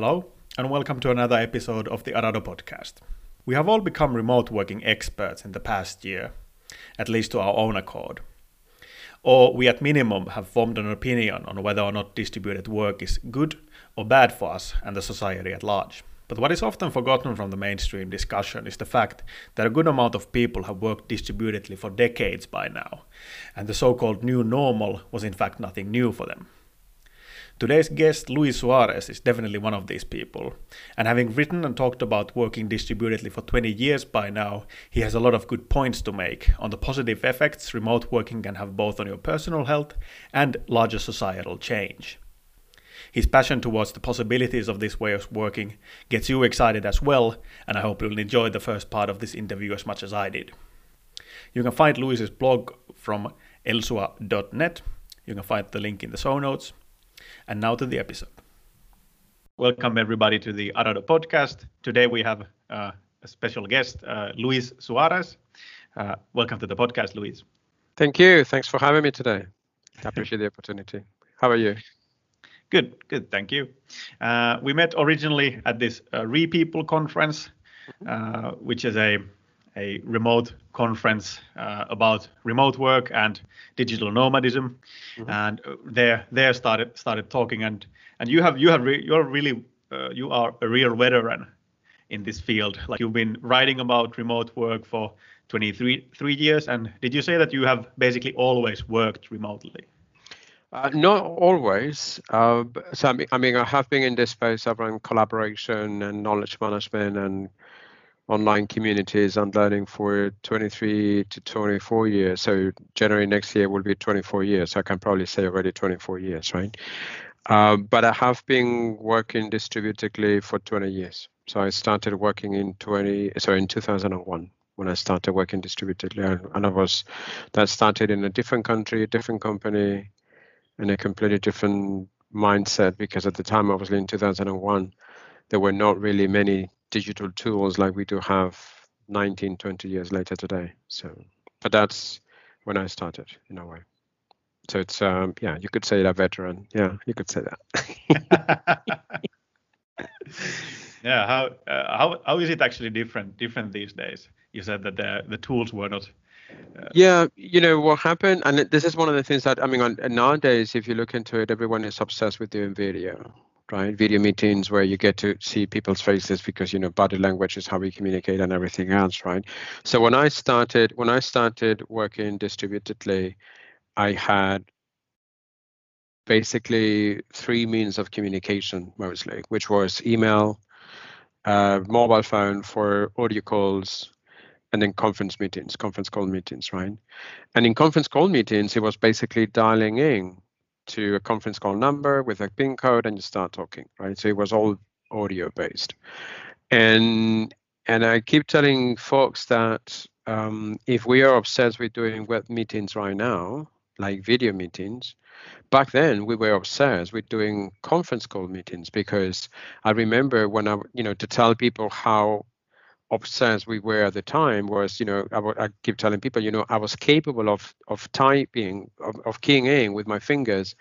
Hello, and welcome to another episode of the Arado podcast. We have all become remote working experts in the past year, at least to our own accord. Or we at minimum have formed an opinion on whether or not distributed work is good or bad for us and the society at large. But what is often forgotten from the mainstream discussion is the fact that a good amount of people have worked distributedly for decades by now, and the so called new normal was in fact nothing new for them. Today's guest, Luis Suarez, is definitely one of these people. And having written and talked about working distributedly for 20 years by now, he has a lot of good points to make on the positive effects remote working can have both on your personal health and larger societal change. His passion towards the possibilities of this way of working gets you excited as well, and I hope you'll enjoy the first part of this interview as much as I did. You can find Luis's blog from elsua.net. You can find the link in the show notes. And now to the episode. Welcome everybody to the Arado podcast. Today we have uh, a special guest, uh, Luis Suarez. Uh, welcome to the podcast, Luis. Thank you. Thanks for having me today. I appreciate the opportunity. How are you? Good, good, thank you. Uh, we met originally at this uh, RePeople conference, mm-hmm. uh, which is a a remote conference uh, about remote work and digital nomadism, mm-hmm. and uh, there there started started talking and and you have you have re- you're really uh, you are a real veteran in this field. Like you've been writing about remote work for 23 three years, and did you say that you have basically always worked remotely? Uh, not always. Uh, so I mean, I mean, I have been in this space around collaboration and knowledge management and online communities and learning for 23 to 24 years. So January next year will be 24 years. I can probably say already 24 years, right? Uh, but I have been working distributedly for 20 years. So I started working in 20, sorry, in 2001 when I started working distributedly, and I was that started in a different country, a different company, in a completely different mindset because at the time, obviously in 2001, there were not really many digital tools like we do have 19, 20 years later today. So, but that's when I started in a way. So it's um, yeah, you could say that veteran. Yeah, you could say that. yeah, how uh, how how is it actually different different these days? You said that the the tools were not uh, yeah, you know what happened, and this is one of the things that I mean. On, nowadays, if you look into it, everyone is obsessed with doing video, right? Video meetings where you get to see people's faces because you know body language is how we communicate and everything else, right? So when I started, when I started working distributedly, I had basically three means of communication mostly, which was email, uh, mobile phone for audio calls, and then conference meetings, conference call meetings, right? And in conference call meetings, it was basically dialing in to a conference call number with a PIN code and you start talking, right? So it was all audio based. And and I keep telling folks that um, if we are obsessed with doing web meetings right now, like video meetings, back then we were obsessed with doing conference call meetings because I remember when I, you know, to tell people how obsessed we were at the time was, you know, I, w- I keep telling people, you know, I was capable of of typing, of, of keying in with my fingers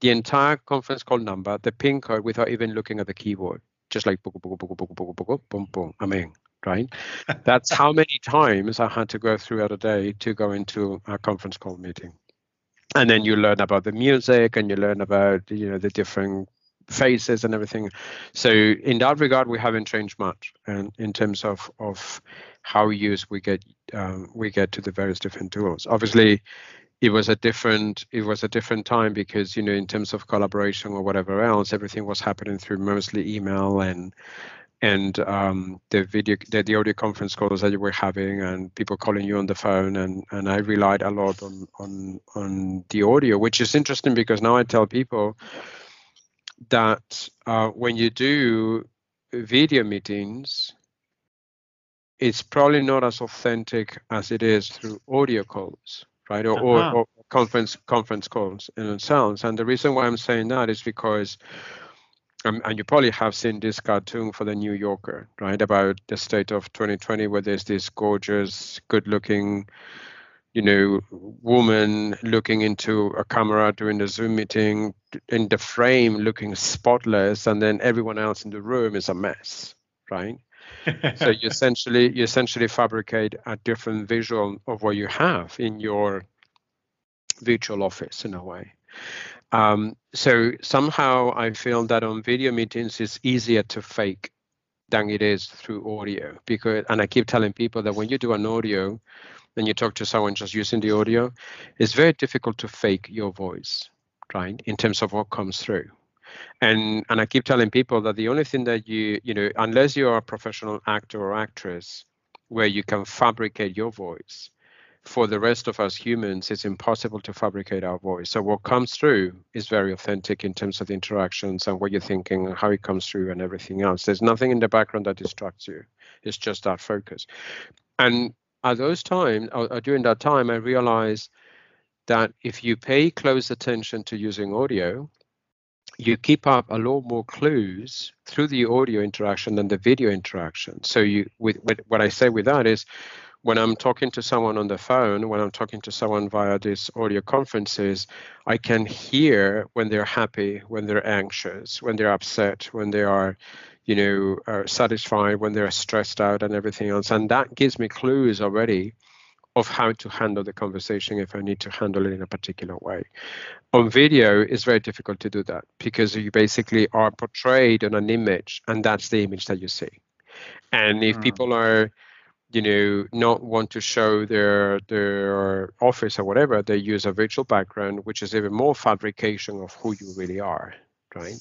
the entire conference call number, the pin code, without even looking at the keyboard, just like boom, boom, boom, boom, boom, boom, boom, boom. I mean, right? That's how many times I had to go throughout a day to go into a conference call meeting and then you learn about the music and you learn about you know the different faces and everything. So in that regard, we haven't changed much, and in terms of of how used we get um, we get to the various different tools. Obviously, it was a different it was a different time because you know in terms of collaboration or whatever else, everything was happening through mostly email and and um, the video the, the audio conference calls that you were having and people calling you on the phone and and I relied a lot on on on the audio, which is interesting because now I tell people that uh, when you do video meetings, it's probably not as authentic as it is through audio calls, right? Or, uh-huh. or, or conference conference calls in themselves. And the reason why I'm saying that is because um, and you probably have seen this cartoon for the New Yorker, right, about the state of 2020, where there's this gorgeous, good-looking you know, woman looking into a camera during the Zoom meeting in the frame looking spotless, and then everyone else in the room is a mess, right? so you essentially you essentially fabricate a different visual of what you have in your virtual office in a way. Um, so somehow I feel that on video meetings it's easier to fake than it is through audio because and I keep telling people that when you do an audio and you talk to someone just using the audio, it's very difficult to fake your voice, right? In terms of what comes through. And and I keep telling people that the only thing that you, you know, unless you're a professional actor or actress where you can fabricate your voice, for the rest of us humans, it's impossible to fabricate our voice. So what comes through is very authentic in terms of the interactions and what you're thinking and how it comes through and everything else. There's nothing in the background that distracts you. It's just that focus. And at those times, or, uh, or uh, during that time, I realized that if you pay close attention to using audio, you keep up a lot more clues through the audio interaction than the video interaction. So you, with, with what I say with that is, when I'm talking to someone on the phone, when I'm talking to someone via these audio conferences, I can hear when they're happy, when they're anxious, when they're upset, when they are, you know, uh, satisfied, when they're stressed out, and everything else. And that gives me clues already of how to handle the conversation if I need to handle it in a particular way. On video, it's very difficult to do that because you basically are portrayed on an image, and that's the image that you see. And if mm. people are you know not want to show their their office or whatever they use a virtual background which is even more fabrication of who you really are right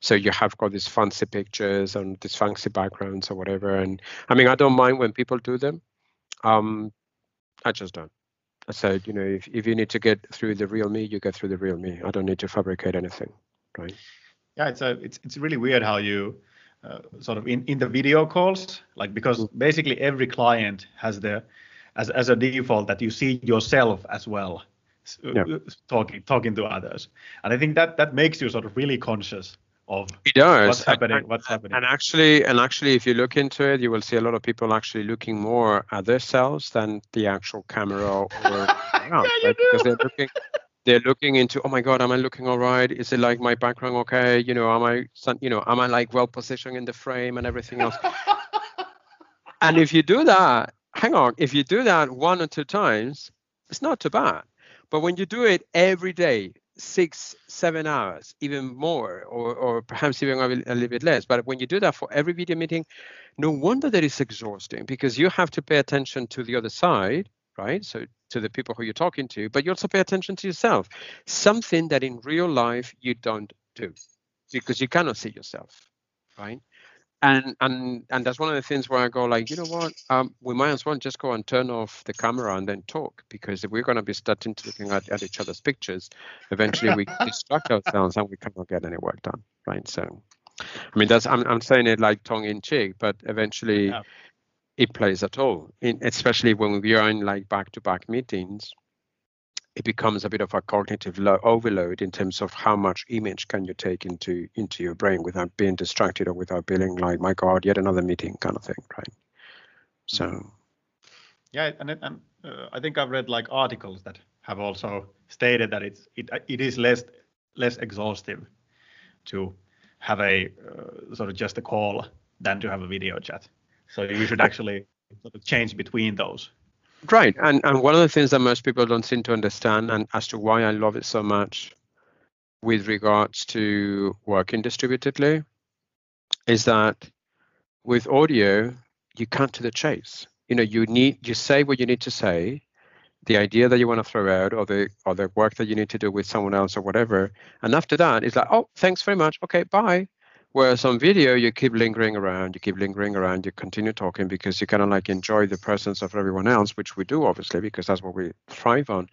so you have got these fancy pictures and these fancy backgrounds or whatever. And i mean i don't mind when people do them. Um i just don't. I said you know if, if you need to get through the real me you get through the real me. I don't need to fabricate anything right? Yeah it's a it's, it's really weird how you uh, sort of in, in the video calls like because mm. basically every client has the as, as a default that you see yourself as well yeah. Uh, talking talking to others. And i think that that makes you sort of really conscious of it does. what's happening and, what's happening. and actually and actually if you look into it you will see a lot of people actually looking more at their themselves than the actual camera or yeah, right? because they're looking they're looking into oh my god am i looking all right? Is it like my background okay? You know am i you know am i like well positioned in the frame and everything else? And if you do that hang on if you do that one or two times it's not too bad. But when you do it every day six seven hours even more or, or perhaps even a, a little bit less but when you do that for every video meeting no wonder that it's exhausting because you have to pay attention to the other side right? So to the people who you're talking to, but you also pay attention to yourself. Something that in real life you don't do because you cannot see yourself, right? And and and that's one of the things where I go like, you know what? Um, we might as well just go and turn off the camera and then talk because if we're going to be starting to looking at, at each other's pictures, eventually we distract ourselves and we cannot get any work done, right? So, I mean, that's I'm I'm saying it like tongue in cheek, but eventually. Yeah it plays at all, in, especially when we are in like back-to-back meetings. It becomes a bit of a cognitive lo- overload in terms of how much image can you take into into your brain without being distracted or without being like, my God, yet another meeting kind of thing, right? So. Mm-hmm. Yeah, and, and uh, I think I've read like articles that have also stated that it's it it is less less exhaustive to have a uh, sort of just a call than to have a video chat. So you should actually sort of change between those. Right. And and one of the things that most people don't seem to understand and as to why I love it so much with regards to working distributedly is that with audio you cut to the chase. You know, you need you say what you need to say, the idea that you want to throw out or the or the work that you need to do with someone else or whatever. And after that, it's like, oh, thanks very much. Okay, bye. Whereas on video, you keep lingering around, you keep lingering around, you continue talking because you kind of like enjoy the presence of everyone else, which we do obviously because that's what we thrive on.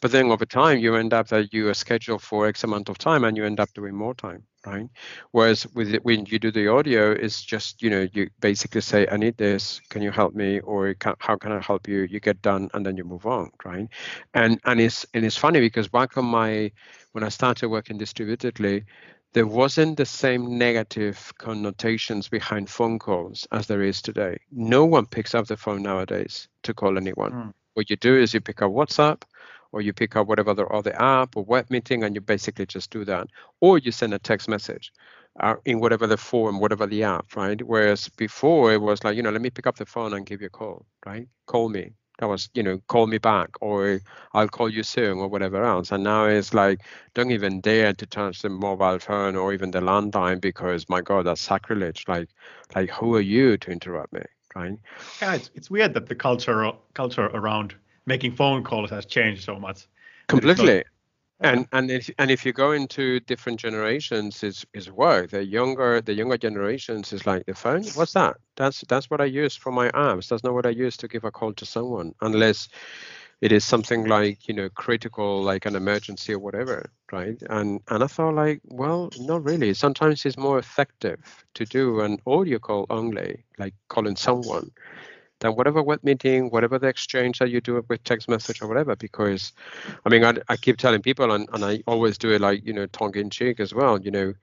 But then over time, you end up that you are scheduled for X amount of time and you end up doing more time, right? Whereas with it, when you do the audio, it's just you know you basically say, "I need this. Can you help me?" or "How can I help you?" You get done and then you move on, right? And and it's and it's funny because back on my when I started working distributedly there wasn't the same negative connotations behind phone calls as there is today. No one picks up the phone nowadays to call anyone. Mm. What you do is you pick up WhatsApp or you pick up whatever the other app or web meeting and you basically just do that. Or you send a text message uh, in whatever the form, whatever the app, right? Whereas before it was like, you know, let me pick up the phone and give you a call, right? Call me. That was, you know, call me back or I'll call you soon or whatever else. And now it's like, don't even dare to touch the mobile phone or even the landline because my God, that's sacrilege. Like, like who are you to interrupt me, right? Yeah, it's, it's weird that the culture culture around making phone calls has changed so much. Completely and and if and if you go into different generations it's is work. The younger the younger generations is like the phone. What's that? That's that's what i use for my apps. That's not what i use to give a call to someone unless it is something like you know critical like an emergency or whatever right? And and i thought like well not really. Sometimes it's more effective to do an audio call only like calling someone than whatever web meeting, whatever the exchange that you do with text message or whatever. Because, I mean, I, I keep telling people, and, and I always do it like, you know, tongue in cheek as well, you know,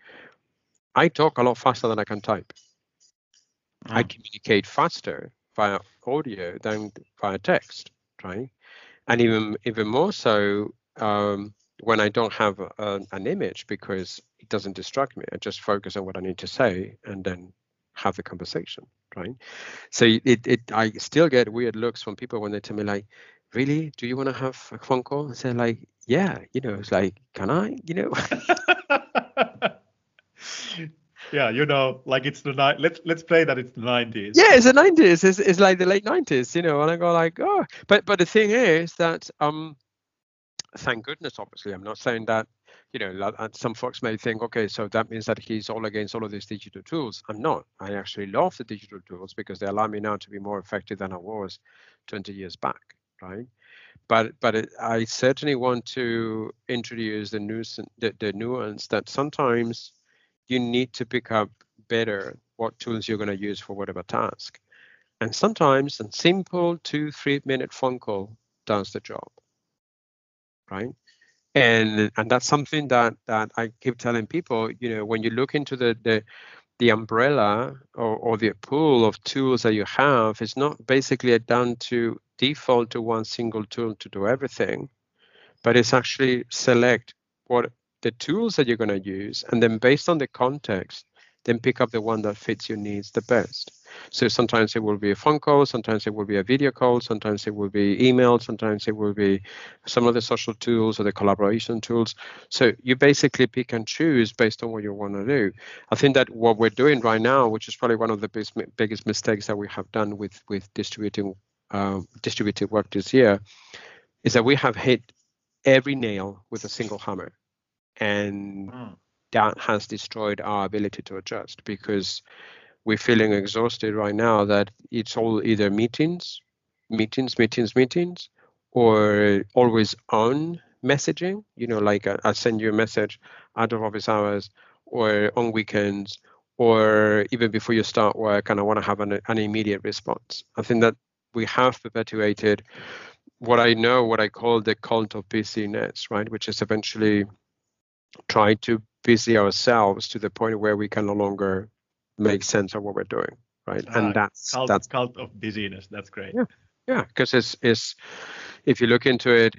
I talk a lot faster than I can type. Mm. I communicate faster via audio than via text, right? And even even more so um, when I don't have a, an image because it doesn't distract me. I just focus on what I need to say and then have the conversation right? So it, it i still get weird looks from people when they tell me like really? Do you want to have a phone call? And say like yeah you know it's like can i? You know? Yeah you know like it's the night let's let's play that it's the 90s yeah it's the 90s it's, it's like the late 90s you know and i go like oh. But but the thing is that um thank goodness obviously i'm not saying that you know, some folks may think, okay, so that means that he's all against all of these digital tools. I'm not. I actually love the digital tools because they allow me now to be more effective than I was 20 years back, right? But but it, I certainly want to introduce the nuance, the, the nuance that sometimes you need to pick up better what tools you're going to use for whatever task. And sometimes a simple two, three minute phone call does the job, right? And and that's something that that I keep telling people. You know, when you look into the the the umbrella or, or the pool of tools that you have, it's not basically done to default to one single tool to do everything, but it's actually select what the tools that you're going to use, and then based on the context, then pick up the one that fits your needs the best. So sometimes it will be a phone call, sometimes it will be a video call, sometimes it will be email, sometimes it will be some of the social tools or the collaboration tools. So you basically pick and choose based on what you want to do. I think that what we're doing right now, which is probably one of the biggest, biggest mistakes that we have done with with distributing uh, distributed work this year, is that we have hit every nail with a single hammer, and mm. That has destroyed our ability to adjust because we're feeling exhausted right now that it's all either meetings, meetings, meetings, meetings, or always on messaging. You know, like I, I send you a message out of office hours or on weekends or even before you start work and I want to have an, an immediate response. I think that we have perpetuated what I know, what I call the cult of busyness, right? Which is eventually trying to busy ourselves to the point where we can no longer make sense of what we're doing, right? Ah, and that's cult, that's cult of busyness. That's great. Yeah, yeah, because it's it's if you look into it,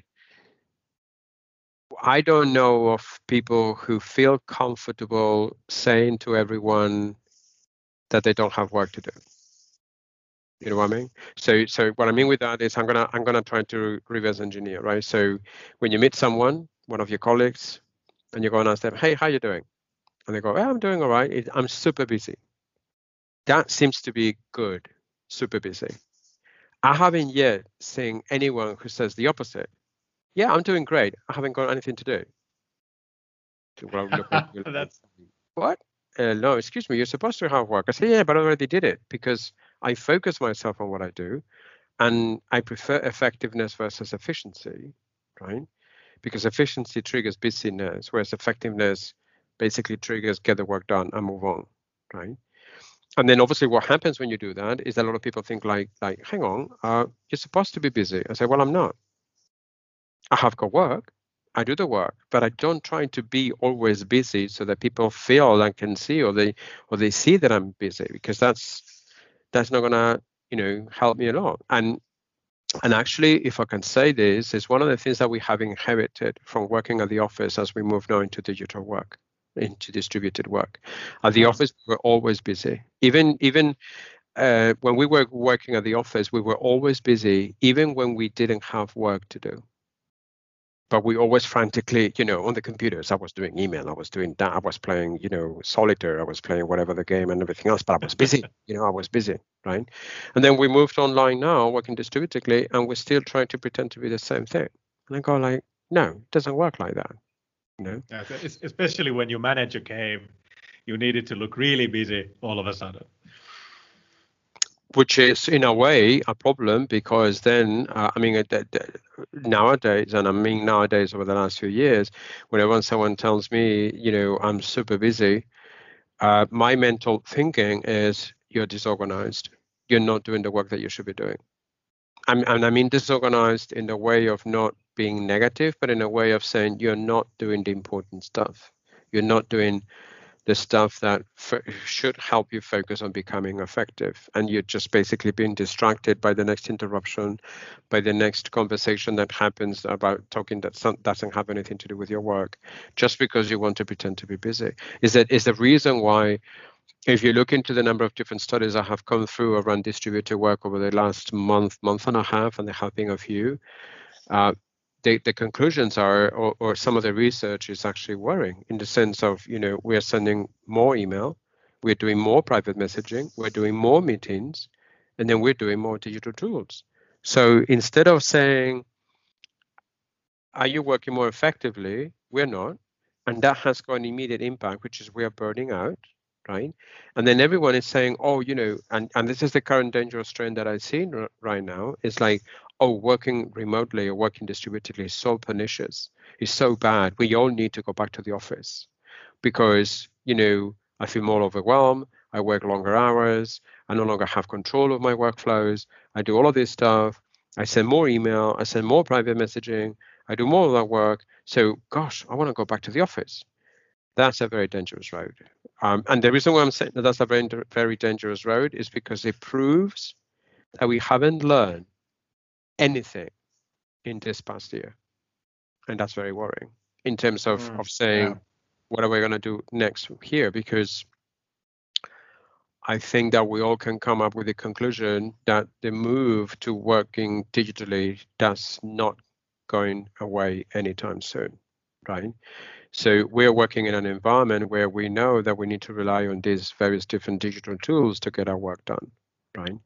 I don't know of people who feel comfortable saying to everyone that they don't have work to do. You know what I mean? So so what I mean with that is I'm gonna I'm gonna try to reverse engineer, right? So when you meet someone, one of your colleagues, and you go and ask them, hey, how you doing? And they go, oh, I'm doing all right. I'm super busy that seems to be good, super busy. I haven't yet seen anyone who says the opposite. Yeah, I'm doing great. I haven't got anything to do. That's what? Uh, no, excuse me. You're supposed to have work. I say, yeah, but I already did it because I focus myself on what I do, and I prefer effectiveness versus efficiency, right? Because efficiency triggers busyness, whereas effectiveness basically triggers get the work done and move on, right? and then obviously what happens when you do that is a lot of people think like like hang on uh, you're supposed to be busy. I say well i'm not. I have got work. I do the work but i don't try to be always busy so that people feel and can see or they or they see that i'm busy because that's that's not gonna you know help me a lot and and actually, if I can say this, is one of the things that we have inherited from working at the office as we move now into digital work, into distributed work. At the office, we were always busy. Even even uh, when we were working at the office, we were always busy, even when we didn't have work to do but we always frantically, you know, on the computers. I was doing email, I was doing that, I was playing, you know, solitaire, I was playing whatever the game and everything else, but I was busy, you know, I was busy, right? And then we moved online now, working distributedly, and we're still trying to pretend to be the same thing. And I go like, no, it doesn't work like that. You know? Yeah, especially when your manager came, you needed to look really busy all of a sudden which is in a way a problem because then uh, I mean nowadays and I mean nowadays over the last few years whenever someone tells me you know I'm super busy uh, my mental thinking is you're disorganized. You're not doing the work that you should be doing. And I mean disorganized in the way of not being negative but in a way of saying you're not doing the important stuff. You're not doing the stuff that f- should help you focus on becoming effective. And you're just basically being distracted by the next interruption by the next conversation that happens about talking that some, doesn't have anything to do with your work just because you want to pretend to be busy. Is that is the reason why if you look into the number of different studies that have come through around distributed work over the last month month and a half and have been a few uh, the, the conclusions are, or, or some of the research is actually worrying in the sense of, you know, we are sending more email, we're doing more private messaging, we're doing more meetings, and then we're doing more digital tools. So instead of saying, are you working more effectively? We're not. And that has got an immediate impact, which is we are burning out, right? And then everyone is saying, oh, you know, and, and this is the current dangerous trend that I see right now. It's like, oh, working remotely or working distributedly is so pernicious, is so bad. We all need to go back to the office because, you know, I feel more overwhelmed. I work longer hours. I no longer have control of my workflows. I do all of this stuff. I send more email. I send more private messaging. I do more of that work. So, gosh, I want to go back to the office. That's a very dangerous road. Um, and the reason why I'm saying that that's a very, very dangerous road is because it proves that we haven't learned anything in this past year. And that's very worrying in terms of, mm, of saying, yeah. what are we going to do next here? Because I think that we all can come up with the conclusion that the move to working digitally does not going away anytime soon, right? So we're working in an environment where we know that we need to rely on these various different digital tools to get our work done, right?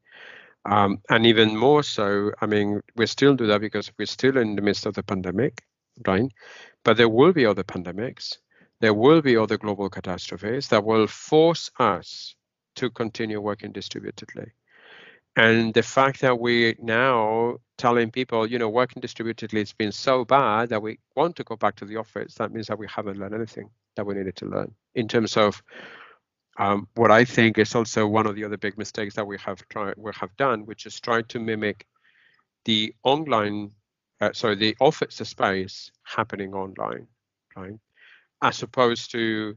Um, and even more so, I mean, we still do that because we're still in the midst of the pandemic, right? But there will be other pandemics. There will be other global catastrophes that will force us to continue working distributedly. And the fact that we're now telling people, you know, working distributedly has been so bad that we want to go back to the office, that means that we haven't learned anything that we needed to learn in terms of um, what I think is also one of the other big mistakes that we have tried, we have done, which is trying to mimic the online, uh, sorry, the office space happening online, right? As opposed to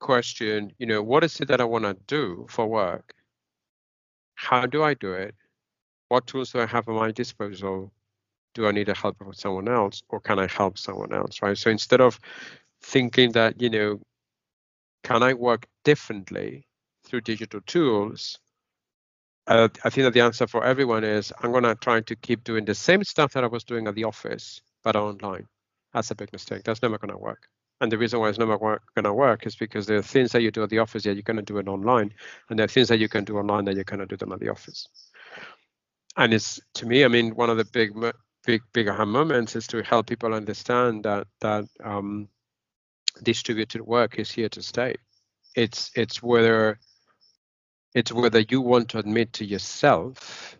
question, you know, what is it that I want to do for work? How do I do it? What tools do I have at my disposal? Do I need the help of someone else, or can I help someone else, right? So instead of thinking that, you know, can I work differently through digital tools? Uh, I think that the answer for everyone is I'm going to try to keep doing the same stuff that I was doing at the office, but online. That's a big mistake. That's never going to work. And the reason why it's never going to work is because there are things that you do at the office, yeah, you're going to do it online, and there are things that you can do online that going to do them at the office. And it's to me, I mean, one of the big, big, big aha moments is to help people understand that that um, distributed work is here to stay. It's it's whether it's whether you want to admit to yourself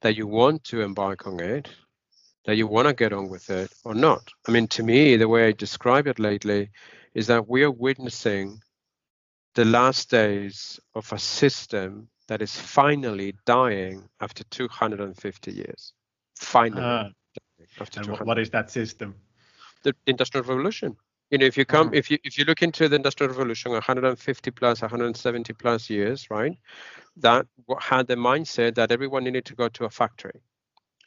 that you want to embark on it, that you want to get on with it or not. I mean, to me, the way I describe it lately is that we are witnessing the last days of a system that is finally dying after 250 years. Finally. Uh, after and what is that system? The Industrial Revolution you know if you come if you if you look into the industrial revolution 150 plus 170 plus years right that had the mindset that everyone needed to go to a factory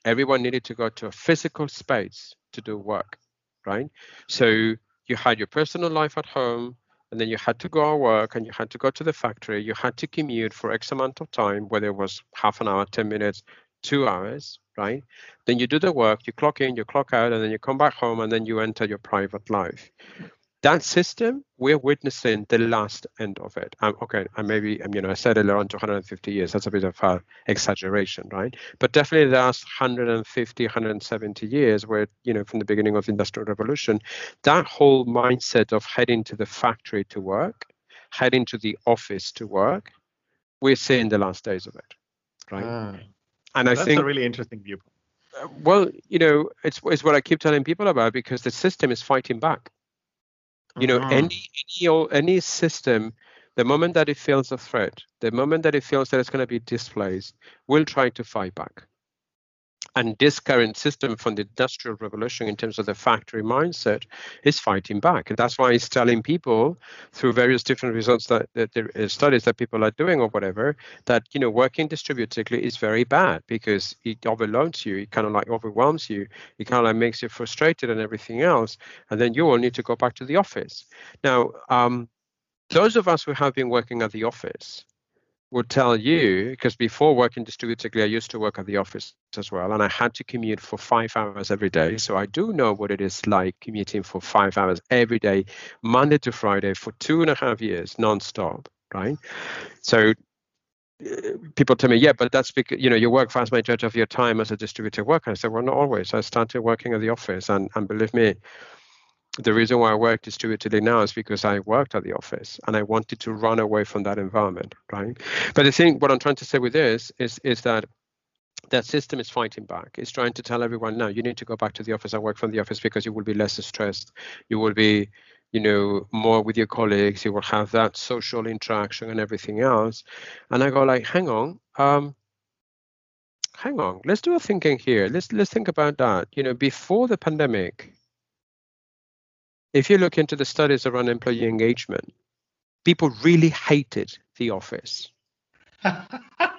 Everyone needed to go to a physical space to do work, right? So you had your personal life at home, and then you had to go to work and you had to go to the factory. You had to commute for X amount of time, whether it was half an hour, 10 minutes, two hours, right? Then you do the work, you clock in, you clock out, and then you come back home and then you enter your private life. That system we're witnessing the last end of it. Um, okay and maybe um, you know i said earlier on 250 years that's a bit of an exaggeration right? But definitely the last 150 170 years where you know from the beginning of the industrial revolution that whole mindset of heading to the factory to work heading to the office to work we're seeing the last days of it right? Ah, and i think a really interesting viewpoint. uh, well you know it's, it's what i keep telling people about because the system is fighting back you know, uh-huh. any any any system, the moment that it feels a threat, the moment that it feels that it's going to be displaced, will try to fight back. And this current system from the industrial revolution, in terms of the factory mindset, is fighting back. And that's why it's telling people through various different results that, that there is studies that people are doing or whatever, that you know working distributedly is very bad because it overloads you, it kind of like overwhelms you, it kind of like makes you frustrated and everything else, and then you will need to go back to the office. Now, um, those of us who have been working at the office would tell you because before working distributedly, I used to work at the office as well, and I had to commute for five hours every day. So I do know what it is like commuting for five hours every day, Monday to Friday, for two and a half years, nonstop. Right. So uh, people tell me, yeah, but that's because you know you work vast majority of your time as a distributor worker. I said, well, not always. I started working at the office, and and believe me, the reason why I work distributedly now is because I worked at the office and I wanted to run away from that environment, right? But the thing, what I'm trying to say with this is is that that system is fighting back. It's trying to tell everyone, no, you need to go back to the office and work from the office because you will be less stressed. You will be, you know, more with your colleagues. You will have that social interaction and everything else. And I go like, hang on, um, hang on, let's do a thinking here. Let's let's think about that. You know, before the pandemic, if you look into the studies around employee engagement, people really hated the office.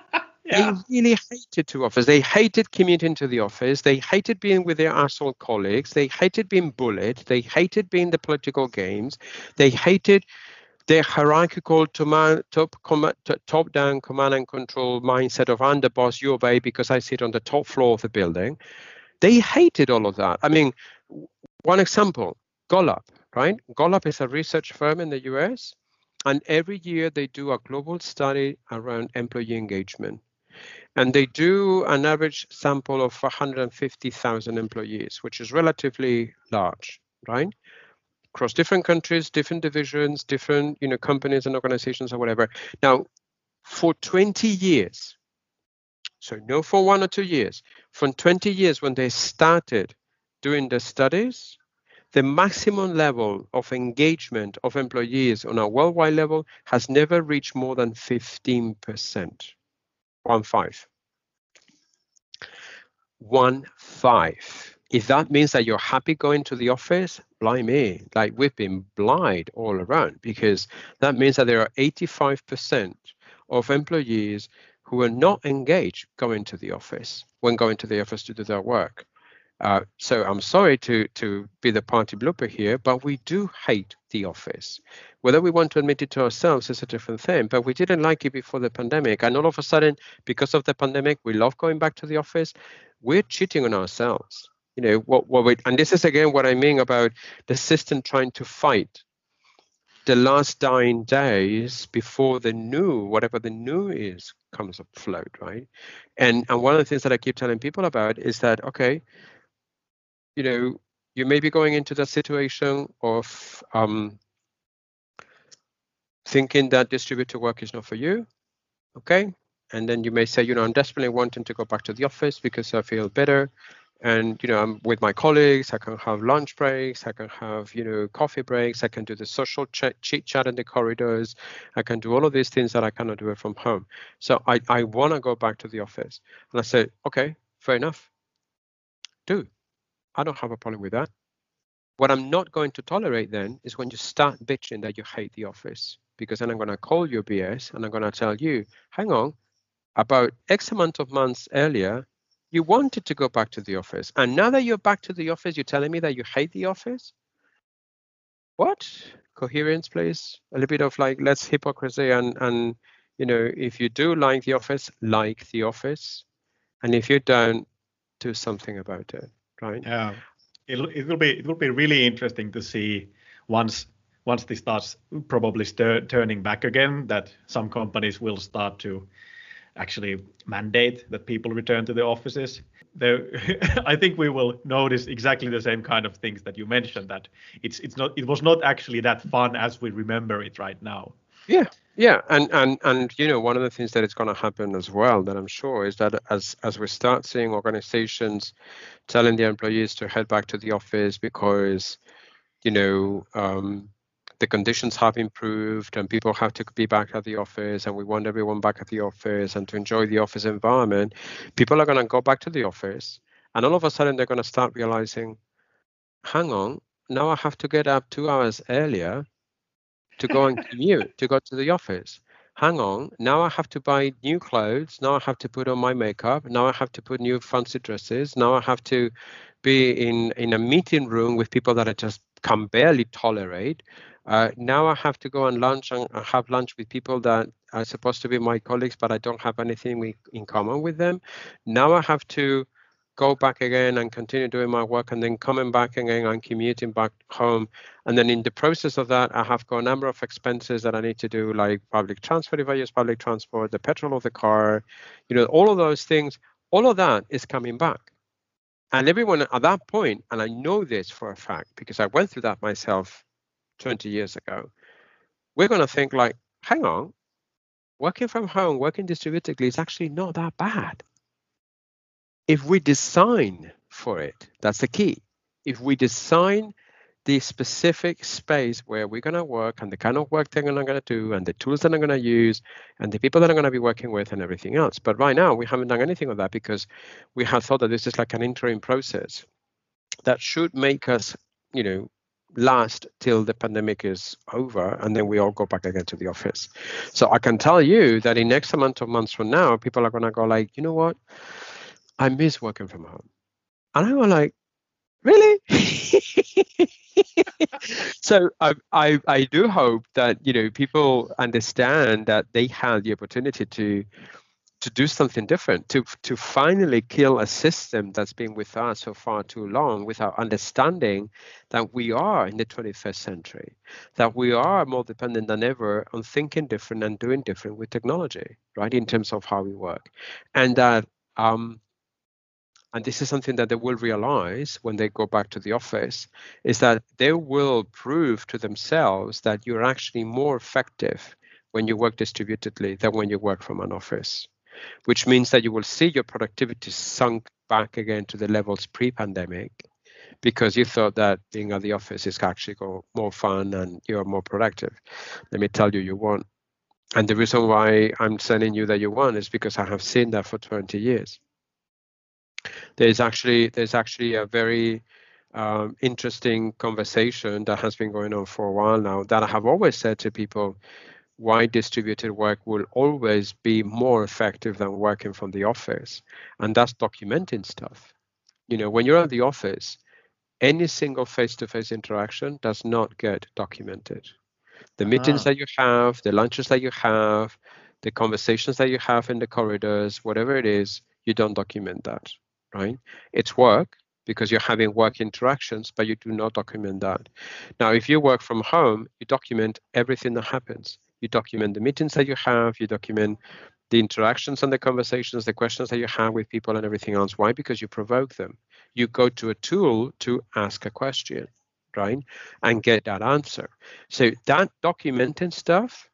yeah. They really hated to office. They hated commuting to the office. They hated being with their asshole colleagues. They hated being bullied. They hated being the political games. They hated their hierarchical top, top down command and control mindset of I'm the boss, you obey because I sit on the top floor of the building. They hated all of that. I mean, one example Gallup, right? Gallup is a research firm in the US, and every year they do a global study around employee engagement. And they do an average sample of 150,000 employees, which is relatively large, right? Across different countries, different divisions, different you know companies and organizations or whatever. Now, for 20 years, so no for one or two years, from 20 years when they started doing the studies, the maximum level of engagement of employees on a worldwide level has never reached more than 15%. One five. One five. If that means that you're happy going to the office, blimey, like we've been blind all around because that means that there are 85% of employees who are not engaged going to the office when going to the office to do their work. Uh, so I'm sorry to to be the party blooper here, but we do hate the office. Whether we want to admit it to ourselves is a different thing, but we didn't like it before the pandemic. And all of a sudden, because of the pandemic, we love going back to the office. We're cheating on ourselves. You know, what, what we, and this is again what I mean about the system trying to fight the last dying days before the new, whatever the new is, comes afloat, right? And and one of the things that I keep telling people about is that okay, you know, you may be going into that situation of um, thinking that distributor work is not for you, okay? And then you may say, you know, I'm desperately wanting to go back to the office because I feel better. And, you know, I'm with my colleagues, I can have lunch breaks, I can have, you know, coffee breaks, I can do the social ch- chit chat in the corridors, I can do all of these things that I cannot do it from home. So I, I want to go back to the office. And I say, okay, fair enough. Do I don't have a problem with that. What I'm not going to tolerate then is when you start bitching that you hate the office, because then I'm going to call you BS and I'm going to tell you, hang on, about X amount of months earlier, You wanted to go back to the office. And now that you're back to the office, you're telling me that you hate the office? What? Coherence, please. A little bit of like less hypocrisy and and you know, if you do like the office, like the office. And if you don't, do something about it. Right. Yeah. It'll, it will be it will be really interesting to see once once this starts probably stir, turning back again that some companies will start to actually mandate that people return to the offices. There, I think we will notice exactly the same kind of things that you mentioned. That it's it's not it was not actually that fun as we remember it right now. Yeah, yeah, and and and you know one of the things that is going to happen as well that I'm sure is that as as we start seeing organizations telling their employees to head back to the office because you know um, the conditions have improved and people have to be back at the office and we want everyone back at the office and to enjoy the office environment people are going to go back to the office and all of a sudden they're going to start realizing hang on now i have to get up two hours earlier to go and commute to go to the office hang on now i have to buy new clothes now i have to put on my makeup now i have to put new fancy dresses now i have to be in in a meeting room with people that i just can barely tolerate uh, now I have to go and lunch and have lunch with people that are supposed to be my colleagues, but I don't have anything in common with them. Now I have to go back again and continue doing my work and then coming back again and commuting back home. And then in the process of that, I have got a number of expenses that I need to do, like public transport if I use public transport, the petrol of the car, you know, all of those things, all of that is coming back. And everyone at that point, and I know this for a fact because I went through that myself 20 years ago, we're going to think like, hang on, working from home, working distributedly is actually not that bad. If we design for it, that's the key. If we design the specific space where we're going to work and the kind of work that I'm going to do and the tools that I'm going to use and the people that I'm going to be working with and everything else. But right now, we haven't done anything of that because we have thought that this is like an interim process that should make us, you know, last till the pandemic is over and then we all go back again to the office so i can tell you that in next amount of months from now people are going to go like you know what i miss working from home and i was like really so I, I i do hope that you know people understand that they have the opportunity to to do something different, to to finally kill a system that's been with us for far too long without understanding that we are in the 21st century, that we are more dependent than ever on thinking different and doing different with technology, right? In terms of how we work. And that um and this is something that they will realize when they go back to the office is that they will prove to themselves that you're actually more effective when you work distributedly than when you work from an office which means that you will see your productivity sunk back again to the levels pre-pandemic because you thought that being at the office is actually more fun and you're more productive. Let me tell you, you won't. And the reason why I'm telling you that you won't is because I have seen that for 20 years. There's actually there's actually a very um, interesting conversation that has been going on for a while now that I have always said to people why distributed work will always be more effective than working from the office. And that's documenting stuff. You know, when you're at the office, any single face-to-face interaction does not get documented. The meetings ah. that you have, the lunches that you have, the conversations that you have in the corridors, whatever it is, you don't document that, right? It's work because you're having work interactions, but you do not document that. Now, if you work from home, you document everything that happens you document the meetings that you have, you document the interactions and the conversations, the questions that you have with people and everything else. Why? Because you provoke them. You go to a tool to ask a question, right? And get that answer. So that documenting stuff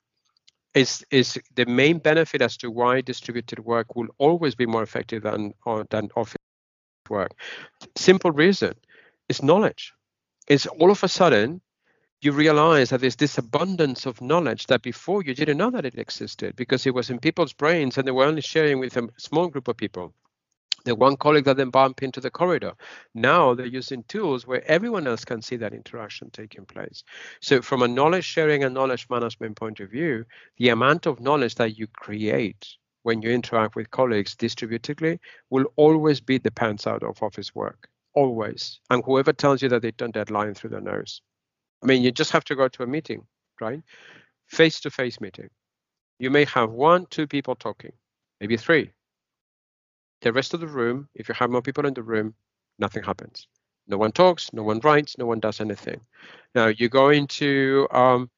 is is the main benefit as to why distributed work will always be more effective than than office work. Simple reason is knowledge. It's all of a sudden you realize that there's this abundance of knowledge that before you didn't know that it existed because it was in people's brains and they were only sharing with a small group of people. The one colleague that then bump into the corridor. Now they're using tools where everyone else can see that interaction taking place. So, from a knowledge sharing and knowledge management point of view, the amount of knowledge that you create when you interact with colleagues distributedly will always beat the pants out of office work. Always. And whoever tells you that they don't deadline through their nose. I mean, you just have to go to a meeting, right? Face to face meeting. You may have one, two people talking, maybe three. The rest of the room, if you have more people in the room, nothing happens. No one talks, no one writes, no one does anything. Now you go into um,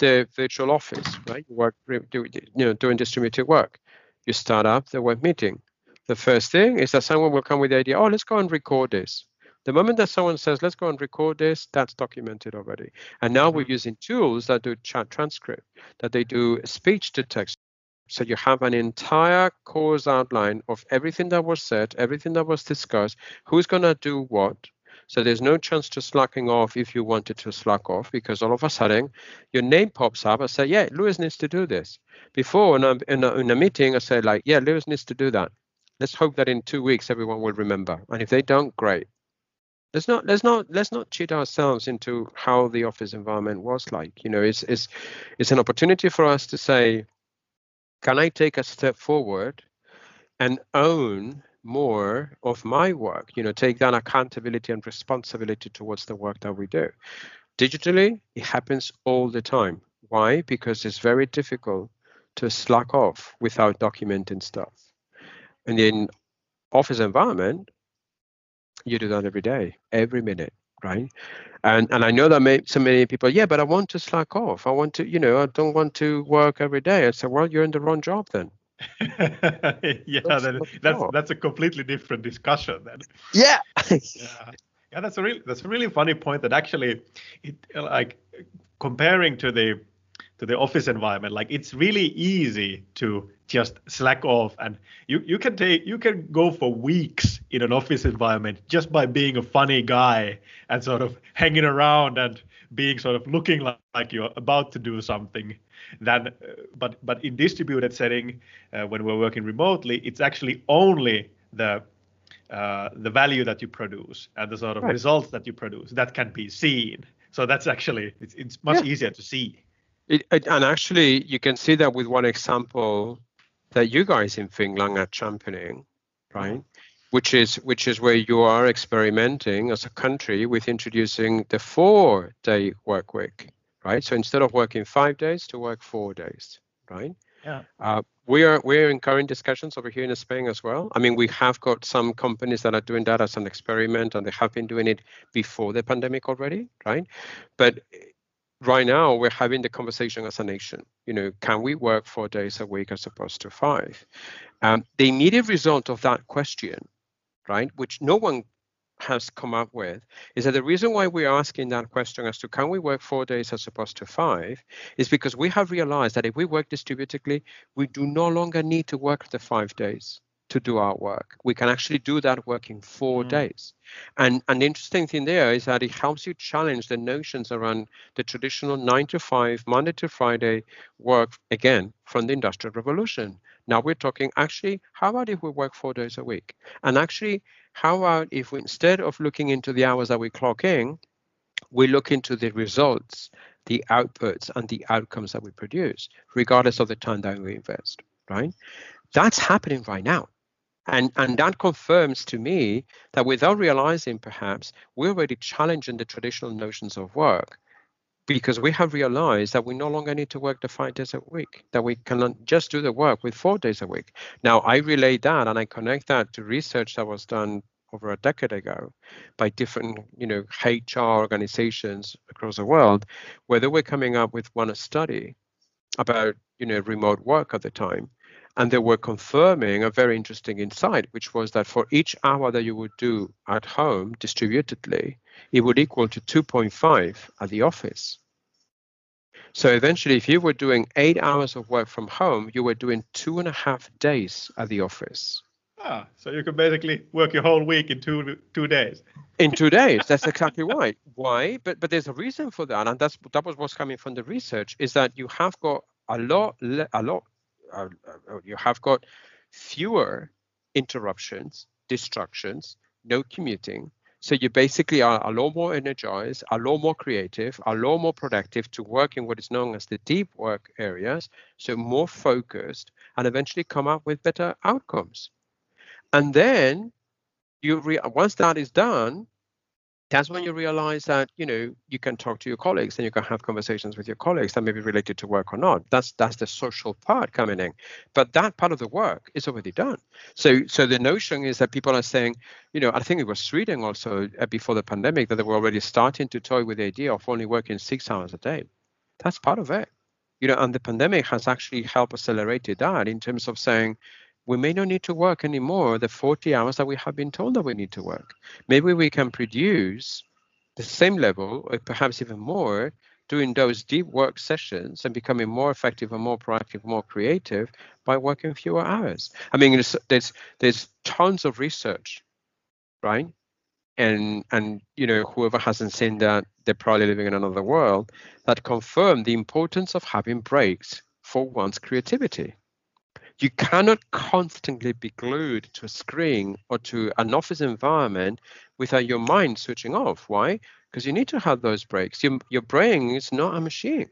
the virtual office, right? You work, you know, doing distributed work. You start up the web meeting. The first thing is that someone will come with the idea, oh, let's go and record this. The moment that someone says, let's go and record this, that's documented already. And now we're mm-hmm. using tools that do chat transcript, that they do speech to text. So you have an entire course outline of everything that was said, everything that was discussed, who's going to do what. So there's no chance to slacking off if you wanted to slack off because all of a sudden your name pops up. I say, yeah, Lewis needs to do this. Before in a, in a, in a meeting, I say like, yeah, Lewis needs to do that. Let's hope that in two weeks everyone will remember. And if they don't, great let's not let's not let's not cheat ourselves into how the office environment was like you know it's it's it's an opportunity for us to say can i take a step forward and own more of my work you know take that accountability and responsibility towards the work that we do digitally it happens all the time why because it's very difficult to slack off without documenting stuff and in office environment you do that every day, every minute, right? And and I know that may, so many people, yeah, but I want to slack off. I want to, you know, I don't want to work every day. I said, well, you're in the wrong job then. yeah, that's, that, that's that's a completely different discussion then. Yeah. yeah. Yeah, that's a really that's a really funny point that actually it like comparing to the to the office environment like it's really easy to just slack off and you you can take you can go for weeks in an office environment just by being a funny guy and sort of hanging around and being sort of looking like, like you're about to do something then uh, but but in distributed setting uh, when we're working remotely it's actually only the uh, the value that you produce and the sort of right. results that you produce that can be seen so that's actually it's, it's much yeah. easier to see it, and actually, you can see that with one example that you guys in Finland are championing, right? Which is which is where you are experimenting as a country with introducing the four-day work week, right? So instead of working five days, to work four days, right? Yeah. Uh, we are we're in current discussions over here in Spain as well. I mean, we have got some companies that are doing that as an experiment, and they have been doing it before the pandemic already, right? But right now we're having the conversation as a nation you know can we work four days a week as opposed to five um, the immediate result of that question right which no one has come up with is that the reason why we're asking that question as to can we work four days as opposed to five is because we have realized that if we work distributedly we do no longer need to work the five days to do our work. We can actually do that work in four mm. days. And, and the interesting thing there is that it helps you challenge the notions around the traditional nine to five, Monday to Friday work, again, from the Industrial Revolution. Now we're talking actually, how about if we work four days a week? And actually, how about if we, instead of looking into the hours that we clock in, we look into the results, the outputs, and the outcomes that we produce, regardless of the time that we invest, right? That's happening right now. And, and that confirms to me that without realizing perhaps we're already challenging the traditional notions of work because we have realized that we no longer need to work the five days a week, that we can just do the work with four days a week. Now, I relay that and I connect that to research that was done over a decade ago by different, you know, HR organizations across the world, where they were coming up with one study about, you know, remote work at the time and they were confirming a very interesting insight, which was that for each hour that you would do at home distributedly, it would equal to 2.5 at the office. So eventually, if you were doing eight hours of work from home, you were doing two and a half days at the office. Ah, so you could basically work your whole week in two two days. In two days, that's exactly why. Why? But but there's a reason for that, and that's that was what's coming from the research. Is that you have got a lot a lot uh, uh, you have got fewer interruptions, distractions, no commuting, So you basically are a lot more energized, a lot more creative, a lot more productive to work in what is known as the deep work areas, so more focused, and eventually come up with better outcomes. And then you re- once that is done, that's when you realize that you know you can talk to your colleagues and you can have conversations with your colleagues that may be related to work or not. That's that's the social part coming in. But that part of the work is already done. So so the notion is that people are saying you know i think it was sweden also uh, before the pandemic that they were already starting to toy with the idea of only working six hours a day. That's part of it. You know and the pandemic has actually helped accelerate that in terms of saying we may not need to work anymore the 40 hours that we have been told that we need to work. Maybe we can produce the same level, or perhaps even more, doing those deep work sessions and becoming more effective and more proactive, more creative by working fewer hours. I mean, there's there's, there's tons of research, right? And and you know, whoever hasn't seen that, they're probably living in another world that confirm the importance of having breaks for one's creativity you cannot constantly be glued to a screen or to an office environment without your mind switching off. Why? Because you need to have those breaks. Your, your brain is not a machine.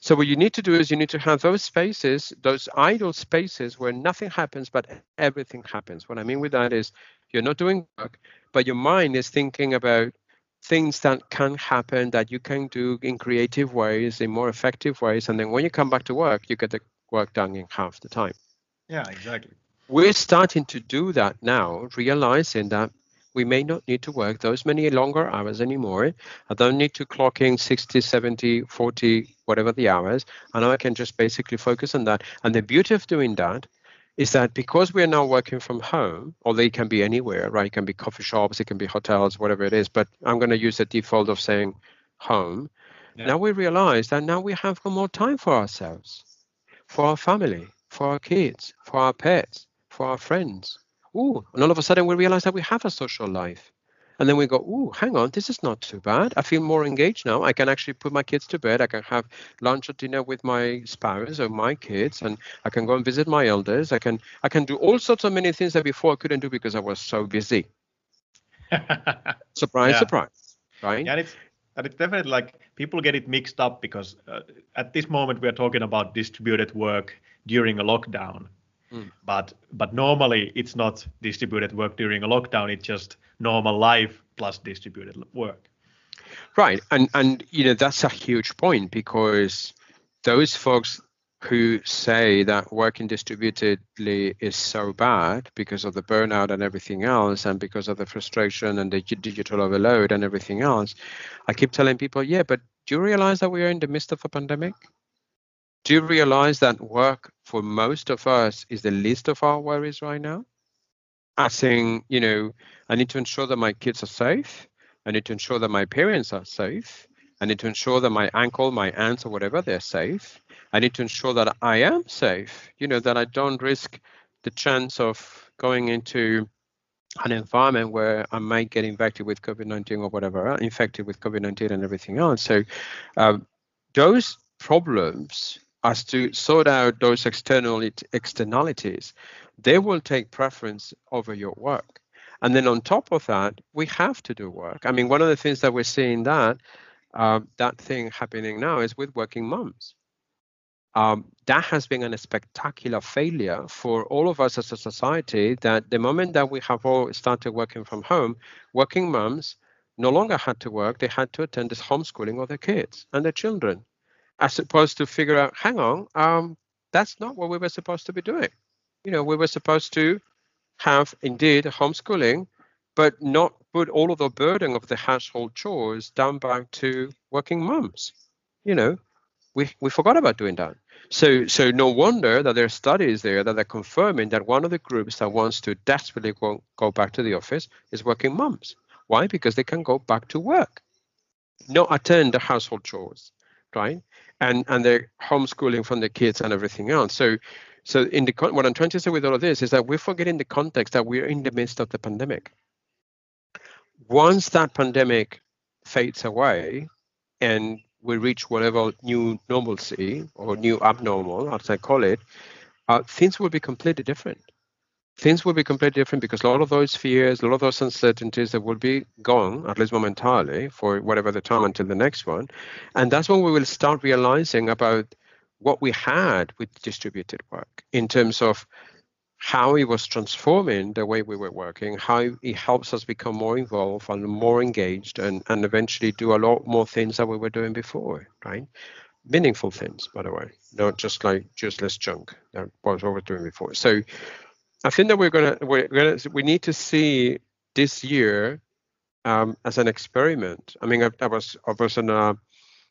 So what you need to do is you need to have those spaces, those idle spaces where nothing happens but everything happens. What I mean with that is you're not doing work, but your mind is thinking about things that can happen that you can do in creative ways, in more effective ways. And then when you come back to work, you get the work done in half the time. Yeah, exactly. We're starting to do that now, realizing that we may not need to work those many longer hours anymore. I don't need to clock in 60, 70, 40, whatever the hours. And I can just basically focus on that. And the beauty of doing that is that because we're now working from home, or they can be anywhere, right? It can be coffee shops, it can be hotels, whatever it is. But I'm going to use the default of saying home. Yeah. Now we realize that now we have more time for ourselves for our family, for our kids, for our pets, for our friends. Ooh, and all of a sudden we realize that we have a social life. And then we go, ooh, hang on, this is not too bad. I feel more engaged now. I can actually put my kids to bed. I can have lunch or dinner with my spouse or my kids, and I can go and visit my elders. I can I can do all sorts of many things that before I couldn't do because I was so busy. surprise, yeah. surprise, right? Yeah, it's and it's definitely like people get it mixed up because uh, at this moment we are talking about distributed work during a lockdown. Mm. but but normally it's not distributed work during a lockdown it's just normal life plus distributed work. Right. And and you know that's a huge point because those folks who say that working distributedly is so bad because of the burnout and everything else, and because of the frustration and the digital overload and everything else, I keep telling people, yeah, but do you realize that we are in the midst of a pandemic? Do you realize that work for most of us is the least of our worries right now? I think, you know, I need to ensure that my kids are safe. I need to ensure that my parents are safe. I need to ensure that my uncle, my aunts, or whatever, they're safe. I need to ensure that I am safe, you know, that I don't risk the chance of going into an environment where I might get infected with COVID-19 or whatever, uh, infected with COVID-19 and everything else. So um, those problems as to sort out those external externalities, they will take preference over your work. And then on top of that, we have to do work. I mean, one of the things that we're seeing that uh, that thing happening now is with working moms um, that has been a spectacular failure for all of us as a society that the moment that we have all started working from home, working moms no longer had to work, they had to attend this homeschooling of their kids and their children, as opposed to figure out, hang on, um, that's not what we were supposed to be doing. You know, we were supposed to have indeed homeschooling, but not put all of the burden of the household chores down back to working moms. You know, we, we forgot about doing that. So, so no wonder that there are studies there that are confirming that one of the groups that wants to desperately go, go back to the office is working moms. Why? Because they can go back to work, not attend the household chores, right? And and they're homeschooling from the kids and everything else. So, so in the what I'm trying to say with all of this is that we're forgetting the context that we're in the midst of the pandemic. Once that pandemic fades away, and we reach whatever new normalcy or new abnormal, as I call it, uh, things will be completely different. things will be completely different because a lot of those fears, a lot of those uncertainties that will be gone, at least momentarily, for whatever the time until the next one. And that's when we will start realizing about what we had with distributed work in terms of how it was transforming the way we were working, how it helps us become more involved and more engaged and, and eventually do a lot more things that we were doing before, right? Meaningful things, by the way, not just like useless junk that was what we were doing before. So I think that we're gonna we're gonna we need to see this year um, as an experiment. I mean, I, I was I was in a,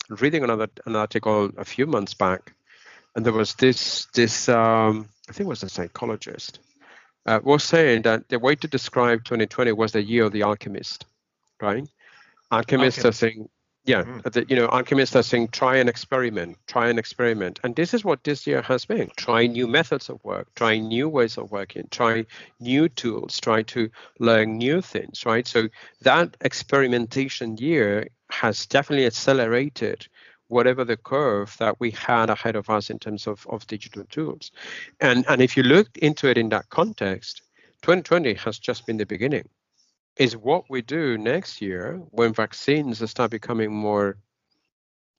reading another an article a few months back, and there was this this um, I think it was a psychologist uh, was saying that the way to describe 2020 was the year of the alchemist, right? Alchemists are saying yeah mm. the, you know alchemists are saying try and experiment try and experiment and this is what this year has been try new methods of work try new ways of working try new tools try to learn new things right so that experimentation year has definitely accelerated whatever the curve that we had ahead of us in terms of, of digital tools and and if you look into it in that context 2020 has just been the beginning is what we do next year when vaccines start becoming more,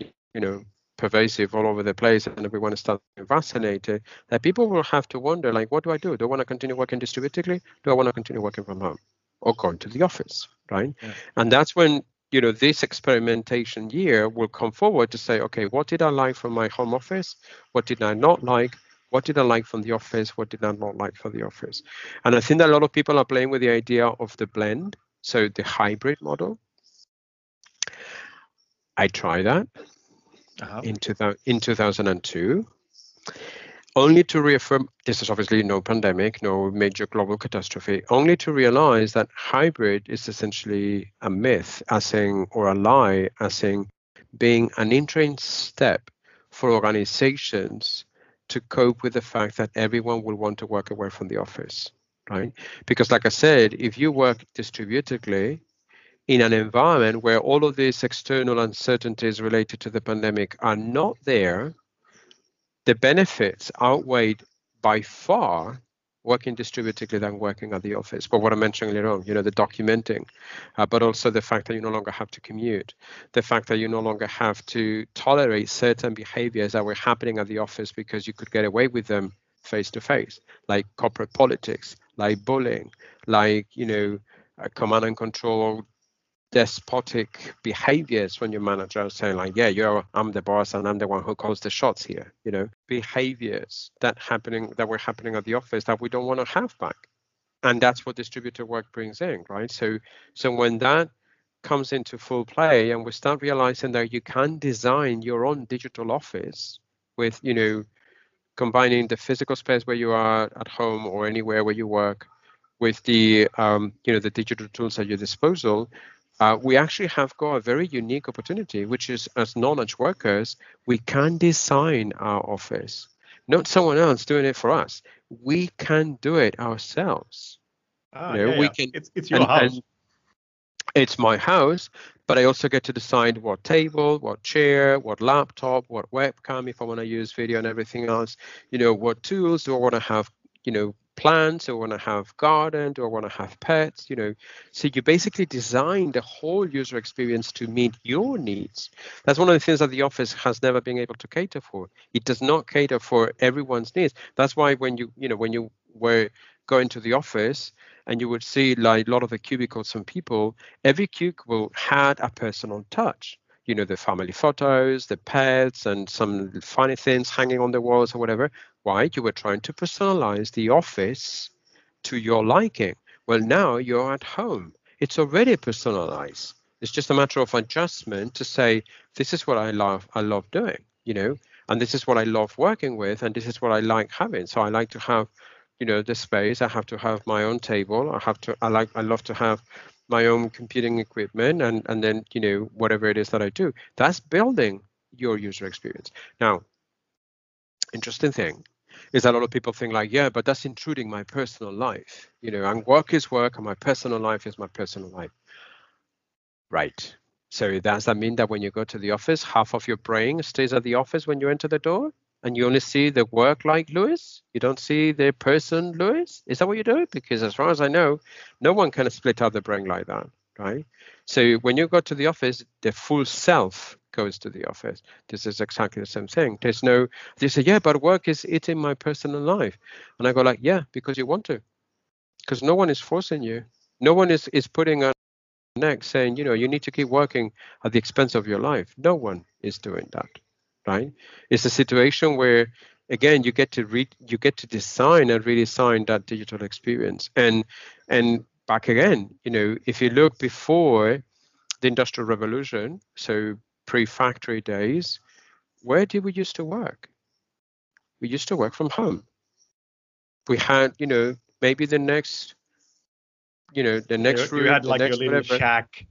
you know, pervasive all over the place and everyone starts vaccinated, that people will have to wonder, like, what do I do? Do I want to continue working distributedly? Do I want to continue working from home or going to the office, right? Yeah. And that's when you know this experimentation year will come forward to say, okay, what did I like from my home office? What did I not like? What did I like from the office? What did I not like for the office? And I think that a lot of people are playing with the idea of the blend, so the hybrid model. I tried that uh-huh. in, two, in 2002, only to reaffirm this is obviously no pandemic, no major global catastrophe, only to realize that hybrid is essentially a myth, as saying, or a lie, as saying being an interim step for organizations to cope with the fact that everyone will want to work away from the office, right? Because, like I said, if you work distributedly in an environment where all of these external uncertainties related to the pandemic are not there, the benefits outweighed by far working distributedly than working at the office. But what I mentioned earlier on, you know, the documenting, uh, but also the fact that you no longer have to commute, the fact that you no longer have to tolerate certain behaviors that were happening at the office because you could get away with them face to face, like corporate politics, like bullying, like, you know, command and control despotic behaviors when your manager is saying like yeah you're i'm the boss and i'm the one who calls the shots here you know? Behaviors that happening that were happening at the office that we don't want to have back. And that's what distributed work brings in right? So so when that comes into full play and we start realizing that you can design your own digital office with you know combining the physical space where you are at home or anywhere where you work with the um, you know the digital tools at your disposal uh, we actually have got a very unique opportunity, which is as knowledge workers, we can design our office, not someone else doing it for us. We can do it ourselves. Ah, you know, yeah, we yeah. can. It's, it's your and, house. And it's my house, but I also get to decide what table, what chair, what laptop, what webcam, if I want to use video and everything else. You know, what tools do I want to have? You know, plants or want to have garden or want to have pets you know. So you basically design the whole user experience to meet your needs. That's one of the things that the office has never been able to cater for. It does not cater for everyone's needs. That's why when you you know when you were going to the office and you would see like a lot of the cubicles and people every cubicle had a personal touch. You know the family photos the pets and some funny things hanging on the walls or whatever why? You were trying to personalize the office to your liking. Well, now you're at home. It's already personalized. It's just a matter of adjustment to say, this is what I love, I love doing, you know, and this is what I love working with, and this is what I like having. So I like to have, you know, the space. I have to have my own table. I have to, I like, I love to have my own computing equipment and and then you know whatever it is that I do. That's building your user experience. Now, interesting thing is that a lot of people think like, yeah, but that's intruding my personal life. You know, and work is work and my personal life is my personal life. Right. So does that mean that when you go to the office, half of your brain stays at the office when you enter the door? and you only see the work like Lewis? You don't see the person Lewis? Is that what you do? Because as far as I know, no one can split out the brain like that, right? So when you go to the office, the full self goes to the office. This is exactly the same thing. There's no, they say, yeah, but work is eating my personal life. And I go like, yeah, because you want to. Because no one is forcing you. No one is, is putting a neck saying, you know, you need to keep working at the expense of your life. No one is doing that, right? It's a situation where again you get to read you get to design and redesign that digital experience and and back again you know if you look before the industrial revolution so pre-factory days, where did we used to work? We used to work from home. We had, you know, maybe the next, you know, the next you, room. You had like your little whatever. shack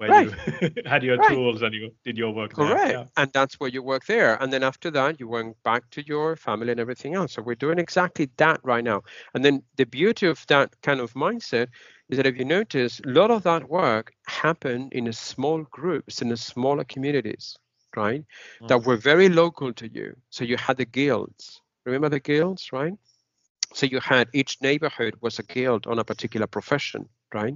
where right. you had your right. tools and you did your work Correct. There. Yeah. And that's where you work there. And then after that, you went back to your family and everything else. So we're doing exactly that right now. And then the beauty of that kind of mindset is that if you notice, a lot of that work happened in a small groups, in smaller communities, right? Mm. That were very local to you. So you had the guilds. Remember the guilds, right? So you had each neighborhood was a guild on a particular profession, right?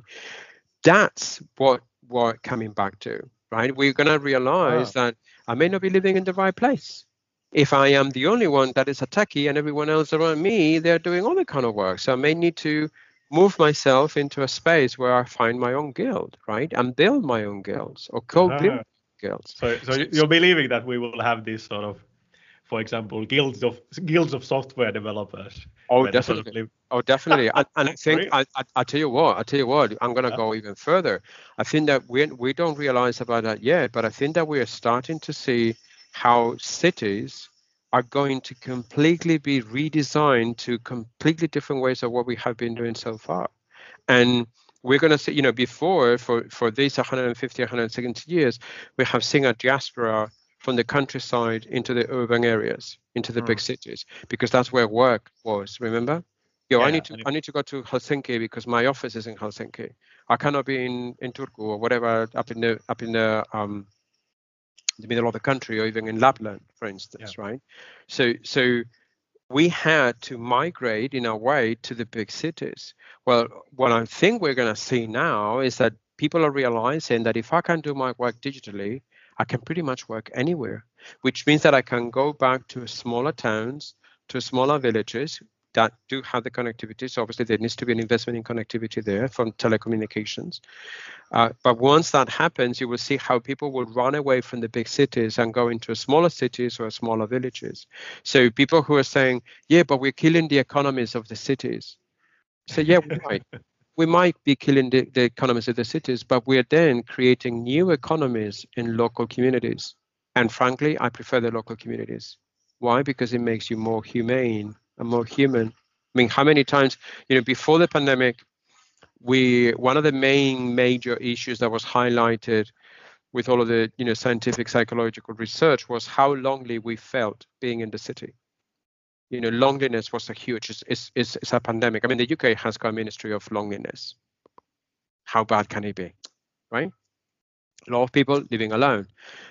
That's what we're coming back to, right? We're gonna realize wow. that I may not be living in the right place. If I am the only one that is a techie and everyone else around me, they're doing other kind of work. So I may need to move myself into a space where I find my own guild, right? And build my own guilds or co-build uh-huh. guilds. So, so you're believing that we will have this sort of, for example, guilds of guilds of software developers. Oh, definitely. Sort of oh, definitely. and, and I think I, I, I tell you what, I tell you what, I'm going to yeah. go even further. I think that we we don't realize about that yet, but I think that we are starting to see how cities are going to completely be redesigned to completely different ways of what we have been doing so far. And we're going to see, you know, before for, for these 150, 170 years, we have seen a diaspora from the countryside into the urban areas, into the mm. big cities, because that's where work was. Remember? Yo, yeah, I need to I need to go to Helsinki because my office is in Helsinki. I cannot be in in Turku or whatever up in the up in the um the middle of the country or even in Lapland, for instance, yeah. right? So so we had to migrate in a way to the big cities. Well, what I think we're going to see now is that people are realizing that if I can do my work digitally, I can pretty much work anywhere, which means that I can go back to smaller towns, to smaller villages that do have the connectivity. So obviously there needs to be an investment in connectivity there from telecommunications. Uh, but once that happens, you will see how people will run away from the big cities and go into smaller cities or smaller villages. So people who are saying, yeah, but we're killing the economies of the cities. So yeah, we might. We might be killing the, the economies of the cities, but we're then creating new economies in local communities. And frankly, I prefer the local communities. Why? Because it makes you more humane and more human. I mean, how many times, you know, before the pandemic, we one of the main major issues that was highlighted with all of the you know scientific psychological research was how lonely we felt being in the city. You know, loneliness was a huge. It's, it's, it's, it's a pandemic. I mean, the UK has got a ministry of loneliness. How bad can it be, right? A lot of people living alone.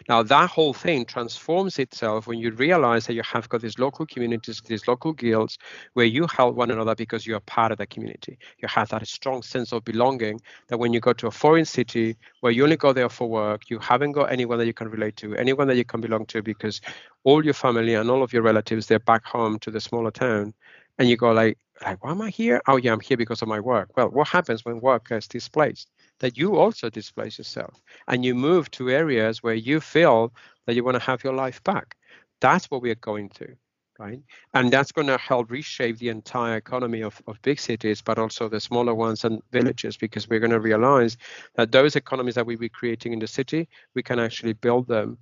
Now that whole thing transforms itself when you realize that you have got these local communities, these local guilds where you help one another because you are part of the community. You have that strong sense of belonging that when you go to a foreign city where you only go there for work, you haven't got anyone that you can relate to, anyone that you can belong to because all your family and all of your relatives they're back home to the smaller town and you go like like why am I here? Oh yeah, I'm here because of my work. Well, what happens when work is displaced? That you also displace yourself and you move to areas where you feel that you want to have your life back. That's what we are going to, right? And that's going to help reshape the entire economy of, of big cities, but also the smaller ones and villages, because we're going to realize that those economies that we be creating in the city, we can actually build them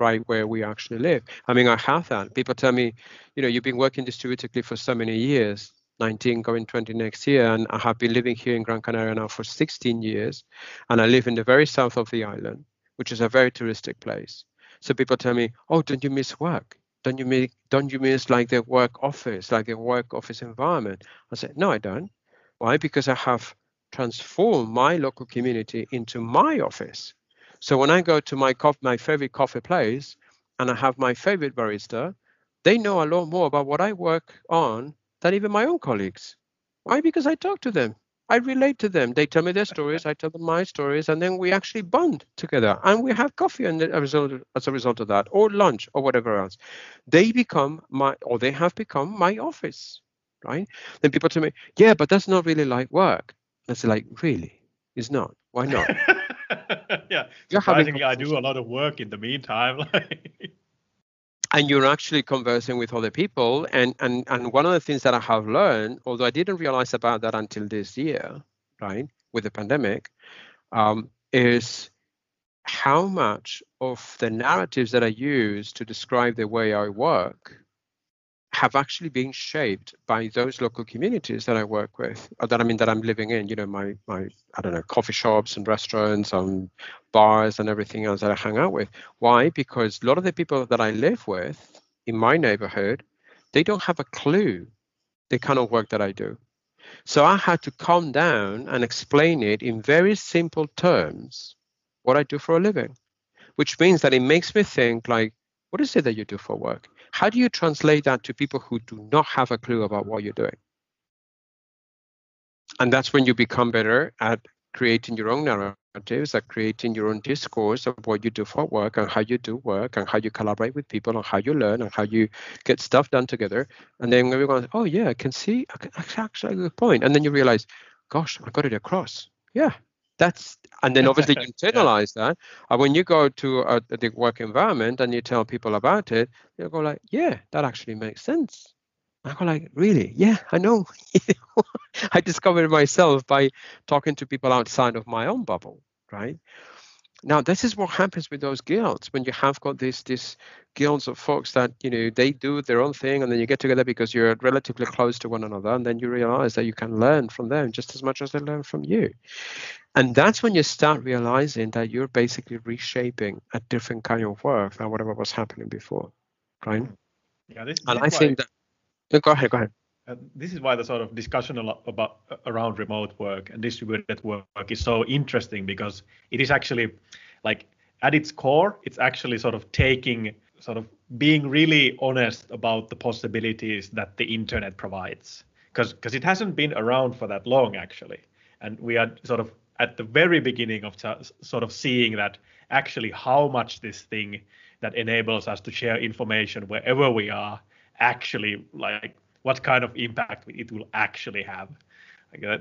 right where we actually live. I mean, I have that. People tell me, you know, you've been working distributively for so many years. 19 going 20 next year and i have been living here in gran canaria now for 16 years and i live in the very south of the island which is a very touristic place. So people tell me oh don't you miss work? Don't you miss don't you miss like the work office like the work office environment? I said no i don't. Why? Because i have transformed my local community into my office. So when i go to my co- my favorite coffee place and i have my favorite barista they know a lot more about what I work on than even my own colleagues. Why? Because I talk to them. I relate to them. They tell me their stories, I tell them my stories, and then we actually bond together and we have coffee and as a result, as a result of that, or lunch or whatever else. They become my, or they have become my office, right? Then people tell me, yeah, but that's not really like work. It's like, really? It's not. Why not? yeah, surprisingly, I do a lot of work in the meantime. and you're actually conversing with other people. And and and one of the things that i have learned although i didn't realize about that until this year right with the pandemic um, is how much of the narratives that i use to describe the way i work have actually been shaped by those local communities that I work with, or that I mean that I'm living in. You know, my my I don't know coffee shops and restaurants and bars and everything else that I hang out with. Why? Because a lot of the people that I live with in my neighborhood, they don't have a clue the kind of work that I do. So I had to calm down and explain it in very simple terms what I do for a living, which means that it makes me think like, what is it that you do for work? How do you translate that to people who do not have a clue about what you're doing? And that's when you become better at creating your own narratives, at creating your own discourse of what you do for work and how you do work and how you collaborate with people and how you learn and how you get stuff done together. And then going, oh yeah, I can see, that's actually a good point. And then you realize, gosh, I got it across. Yeah, that's and then obviously you internalize yeah. that and when you go to a, the work environment and you tell people about it they'll go like yeah that actually makes sense I go like, really? Yeah, I know. I discovered myself by talking to people outside of my own bubble, right? Now, this is what happens with those guilds when you have got these this guilds of folks that you know they do their own thing, and then you get together because you're relatively close to one another, and then you realize that you can learn from them just as much as they learn from you. And that's when you start realizing that you're basically reshaping a different kind of work than whatever was happening before, right? Yeah, this, and I think that. Go ahead. Go ahead. Uh, this is why the sort of discussion about around remote work and distributed work is so interesting because it is actually like at its core, it's actually sort of taking sort of being really honest about the possibilities that the internet provides. Because because it hasn't been around for that long actually. And we are sort of at the very beginning of sort of seeing that actually how much this thing that enables us to share information wherever we are actually like what kind of impact it will actually have.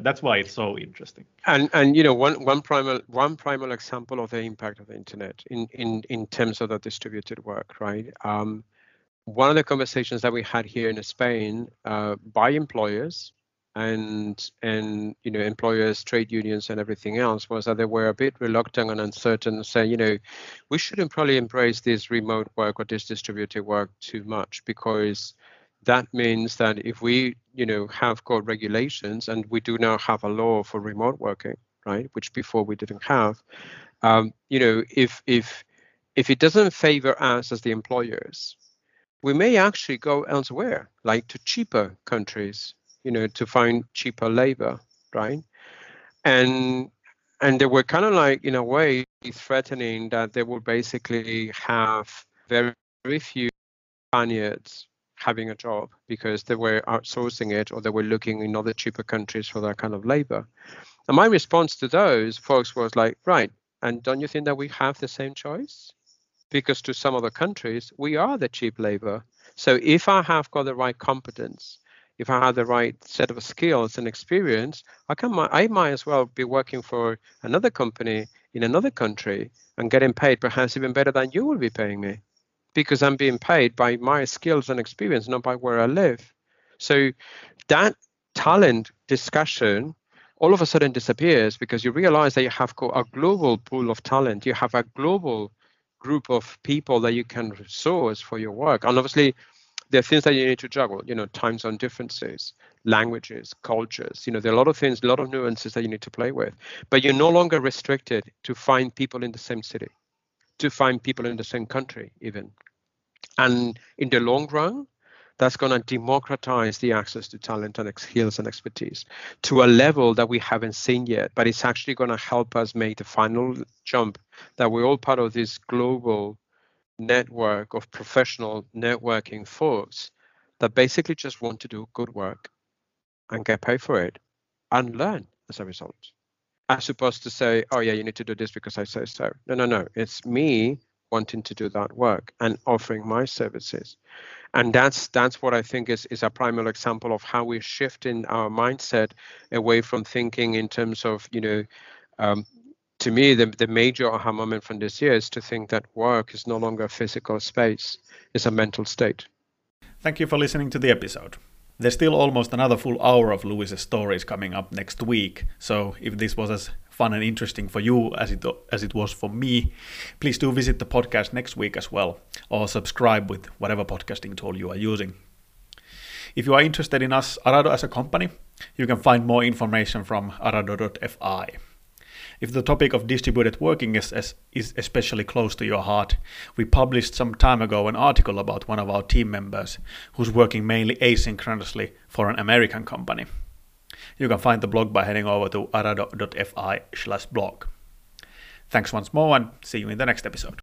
That's why it's so interesting. And and you know one one primal one primal example of the impact of the internet in in in terms of the distributed work right? Um, one of the conversations that we had here in spain uh, by employers and and you know employers trade unions and everything else was that they were a bit reluctant and uncertain saying you know we shouldn't probably embrace this remote work or this distributed work too much because that means that if we you know have got regulations and we do now have a law for remote working right which before we didn't have um, you know if if if it doesn't favor us as the employers we may actually go elsewhere like to cheaper countries you know, to find cheaper labor, right? And and they were kind of like in a way threatening that they would basically have very, very few Spaniards having a job because they were outsourcing it or they were looking in other cheaper countries for that kind of labor. And my response to those folks was like, right, and don't you think that we have the same choice? Because to some other countries, we are the cheap labor. So if I have got the right competence, if I have the right set of skills and experience, I can I might as well be working for another company in another country and getting paid perhaps even better than you will be paying me, because I'm being paid by my skills and experience, not by where I live. So that talent discussion all of a sudden disappears because you realize that you have a global pool of talent. You have a global group of people that you can resource for your work. And obviously, there are things that you need to juggle, you know, time zone differences, languages, cultures, you know, there are a lot of things, a lot of nuances that you need to play with. But you're no longer restricted to find people in the same city, to find people in the same country, even. And in the long run, that's going to democratize the access to talent and skills and expertise to a level that we haven't seen yet. But it's actually going to help us make the final jump that we're all part of this global network of professional networking folks that basically just want to do good work and get paid for it and learn as a result. As opposed to say, oh yeah, you need to do this because I say so. No, no, no. It's me wanting to do that work and offering my services. And that's that's what I think is, is a primal example of how we're shifting our mindset away from thinking in terms of, you know, um, to me, the, the major aha moment from this year is to think that work is no longer a physical space, it's a mental state. Thank you for listening to the episode. There's still almost another full hour of Lewis's stories coming up next week, so if this was as fun and interesting for you as it as it was for me, please do visit the podcast next week as well, or subscribe with whatever podcasting tool you are using. If you are interested in us, Arado as a company, you can find more information from arado.fi. If the topic of distributed working is, is especially close to your heart, we published some time ago an article about one of our team members who's working mainly asynchronously for an American company. You can find the blog by heading over to arado.fi/blog. Thanks once more and see you in the next episode.